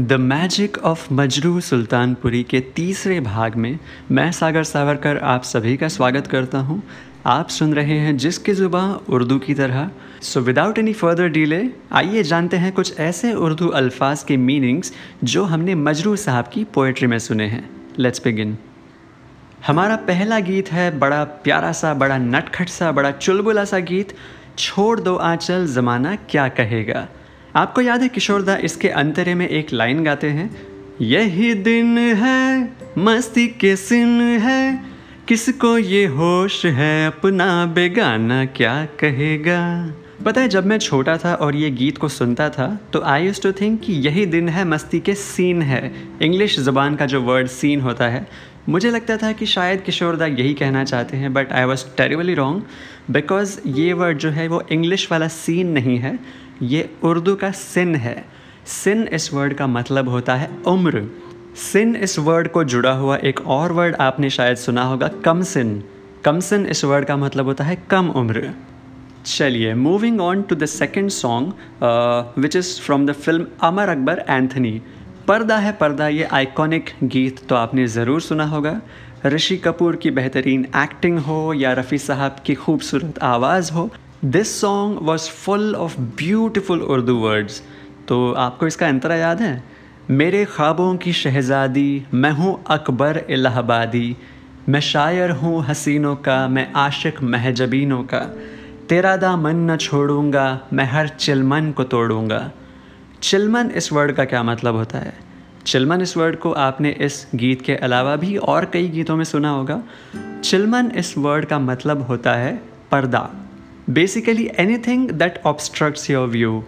The magic of Majrooh Sultanpuri के तीसरे भाग में मैं सागर सावरकर आप सभी का स्वागत करता हूँ। आप सुन रहे हैं जिसकी ज़ुबान उर्दू की तरह। So without any further delay आइए जानते हैं कुछ ऐसे उर्दू अल्फाज के मीनिंग्स जो हमने मजरू साहब की पोइट्री में सुने हैं। लेट्स बिगिन हमारा पहला गीत है बड़ा प्यारा सा, बड़ा नटखट सा, बड़ा चुलबुला सा गीत। छोड़ दो आंचल, ज़माना क्या कहेगा? आपको याद है किशोरदा इसके अंतरे में एक लाइन गाते हैं, यही दिन है, मस्ती के सिन है, किसको ये होश है अपना बेगाना क्या कहेगा? पता है, जब मैं छोटा था और ये गीत को सुनता था तो आई यूज़ टू थिंक कि यही दिन है, मस्ती के सीन है। इंग्लिश ज़बान का जो वर्ड सीन होता है, मुझे लगता था कि शायद किशोरदा यही कहना चाहते हैं but I was terribly wrong because ये वर्ड जो है, वो इंग्लिश वाला सीन नहीं है। ये उर्दू का सिन है। सिन इस वर्ड का मतलब होता है उम्र। सिन इस वर्ड को जुड़ा हुआ एक और वर्ड आपने शायद सुना होगा, कम सिन। कम सिन इस वर्ड का मतलब होता है कम उम्र। चलिए moving on to the second song which is from the film Amar Akbar Anthony पर्दा है पर्दा, ये आइकॉनिक गीत तो आपने ज़रूर सुना होगा। ऋषि कपूर की बेहतरीन एक्टिंग हो या रफ़ी साहब की खूबसूरत आवाज़ हो this song was full of beautiful Urdu words तो आपको इसका अंतरा याद है? मेरे ख्वाबों की शहज़ादी, मैं हूँ अकबर इलाहाबादी। मैं शायर हूँ हसीनों का, मैं आशिक महजबीनों का। तेरा दामन न छोड़ूँगा, मैं हर चिलमन को तोड़ूँगा। चिलमन इस वर्ड का क्या मतलब होता है? चिलमन इस वर्ड को आपने इस गीत के अलावा भी और कई गीतों में सुना होगा। चिलमन इस वर्ड का मतलब होता है पर्दा। Basically anything that obstructs your view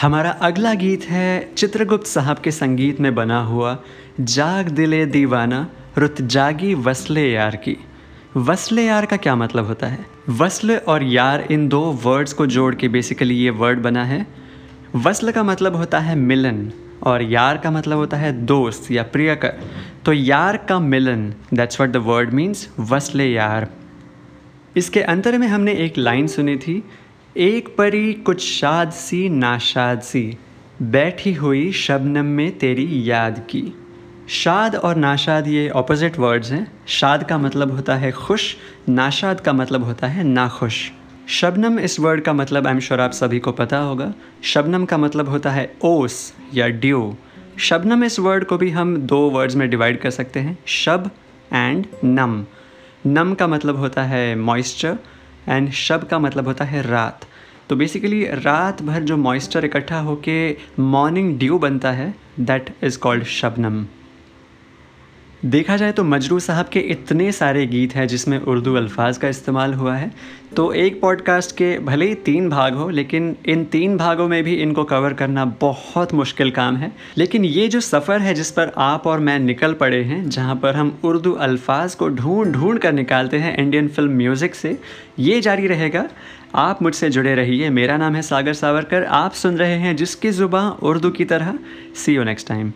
हमारा अगला गीत है चित्रगुप्त साहब के संगीत में बना हुआ जाग दिले दीवाना रुत जागी वसले यार की। वसले यार का क्या मतलब होता है? वसल और यार इन दो वर्ड्स को जोड़ के बेसिकली ये वर्ड बना है। वसल का मतलब होता है मिलन और यार का मतलब होता है दोस्त या प्रियकर। तो यार का मिलन that's what the word means वसले यार। इसके अंतर में हमने एक लाइन सुनी थी, एक परी कुछ शाद सी नाशाद सी, बैठी हुई शबनम में तेरी याद की। शाद और नाशाद ये ऑपोजिट वर्ड्स हैं। शाद का मतलब होता है खुश, नाशाद का मतलब होता है नाखुश। शबनम इस वर्ड का मतलब आई एम श्योर आप सभी को पता होगा। शबनम का मतलब होता है ओस या ड्यू। शबनम इस वर्ड को भी हम दो वर्ड्स में डिवाइड कर सकते हैं, शब एंड नम। नम का मतलब होता है मॉइस्चर एंड शब का मतलब होता है रात। तो बेसिकली रात भर जो मॉइस्चर इकट्ठा होके मॉर्निंग ड्यू बनता है दैट इज़ कॉल्ड शबनम देखा जाए तो मजरू साहब के इतने सारे गीत हैं जिसमें उर्दू अल्फाज का इस्तेमाल हुआ है। तो एक पॉडकास्ट के भले ही तीन भाग हो, लेकिन इन तीन भागों में भी इनको कवर करना बहुत मुश्किल काम है। लेकिन ये जो सफ़र है जिस पर आप और मैं निकल पड़े हैं, जहाँ पर हम उर्दू अल्फाज को ढूंढ ढूंढ कर निकालते हैं इंडियन फ़िल्म म्यूज़िक से, ये जारी रहेगा। आप मुझसे जुड़े रहिए। मेरा नाम है सागर सावरकर। आप सुन रहे हैं जिसकी ज़ुबाँ उर्दू की तरह। सी यू नेक्स्ट टाइम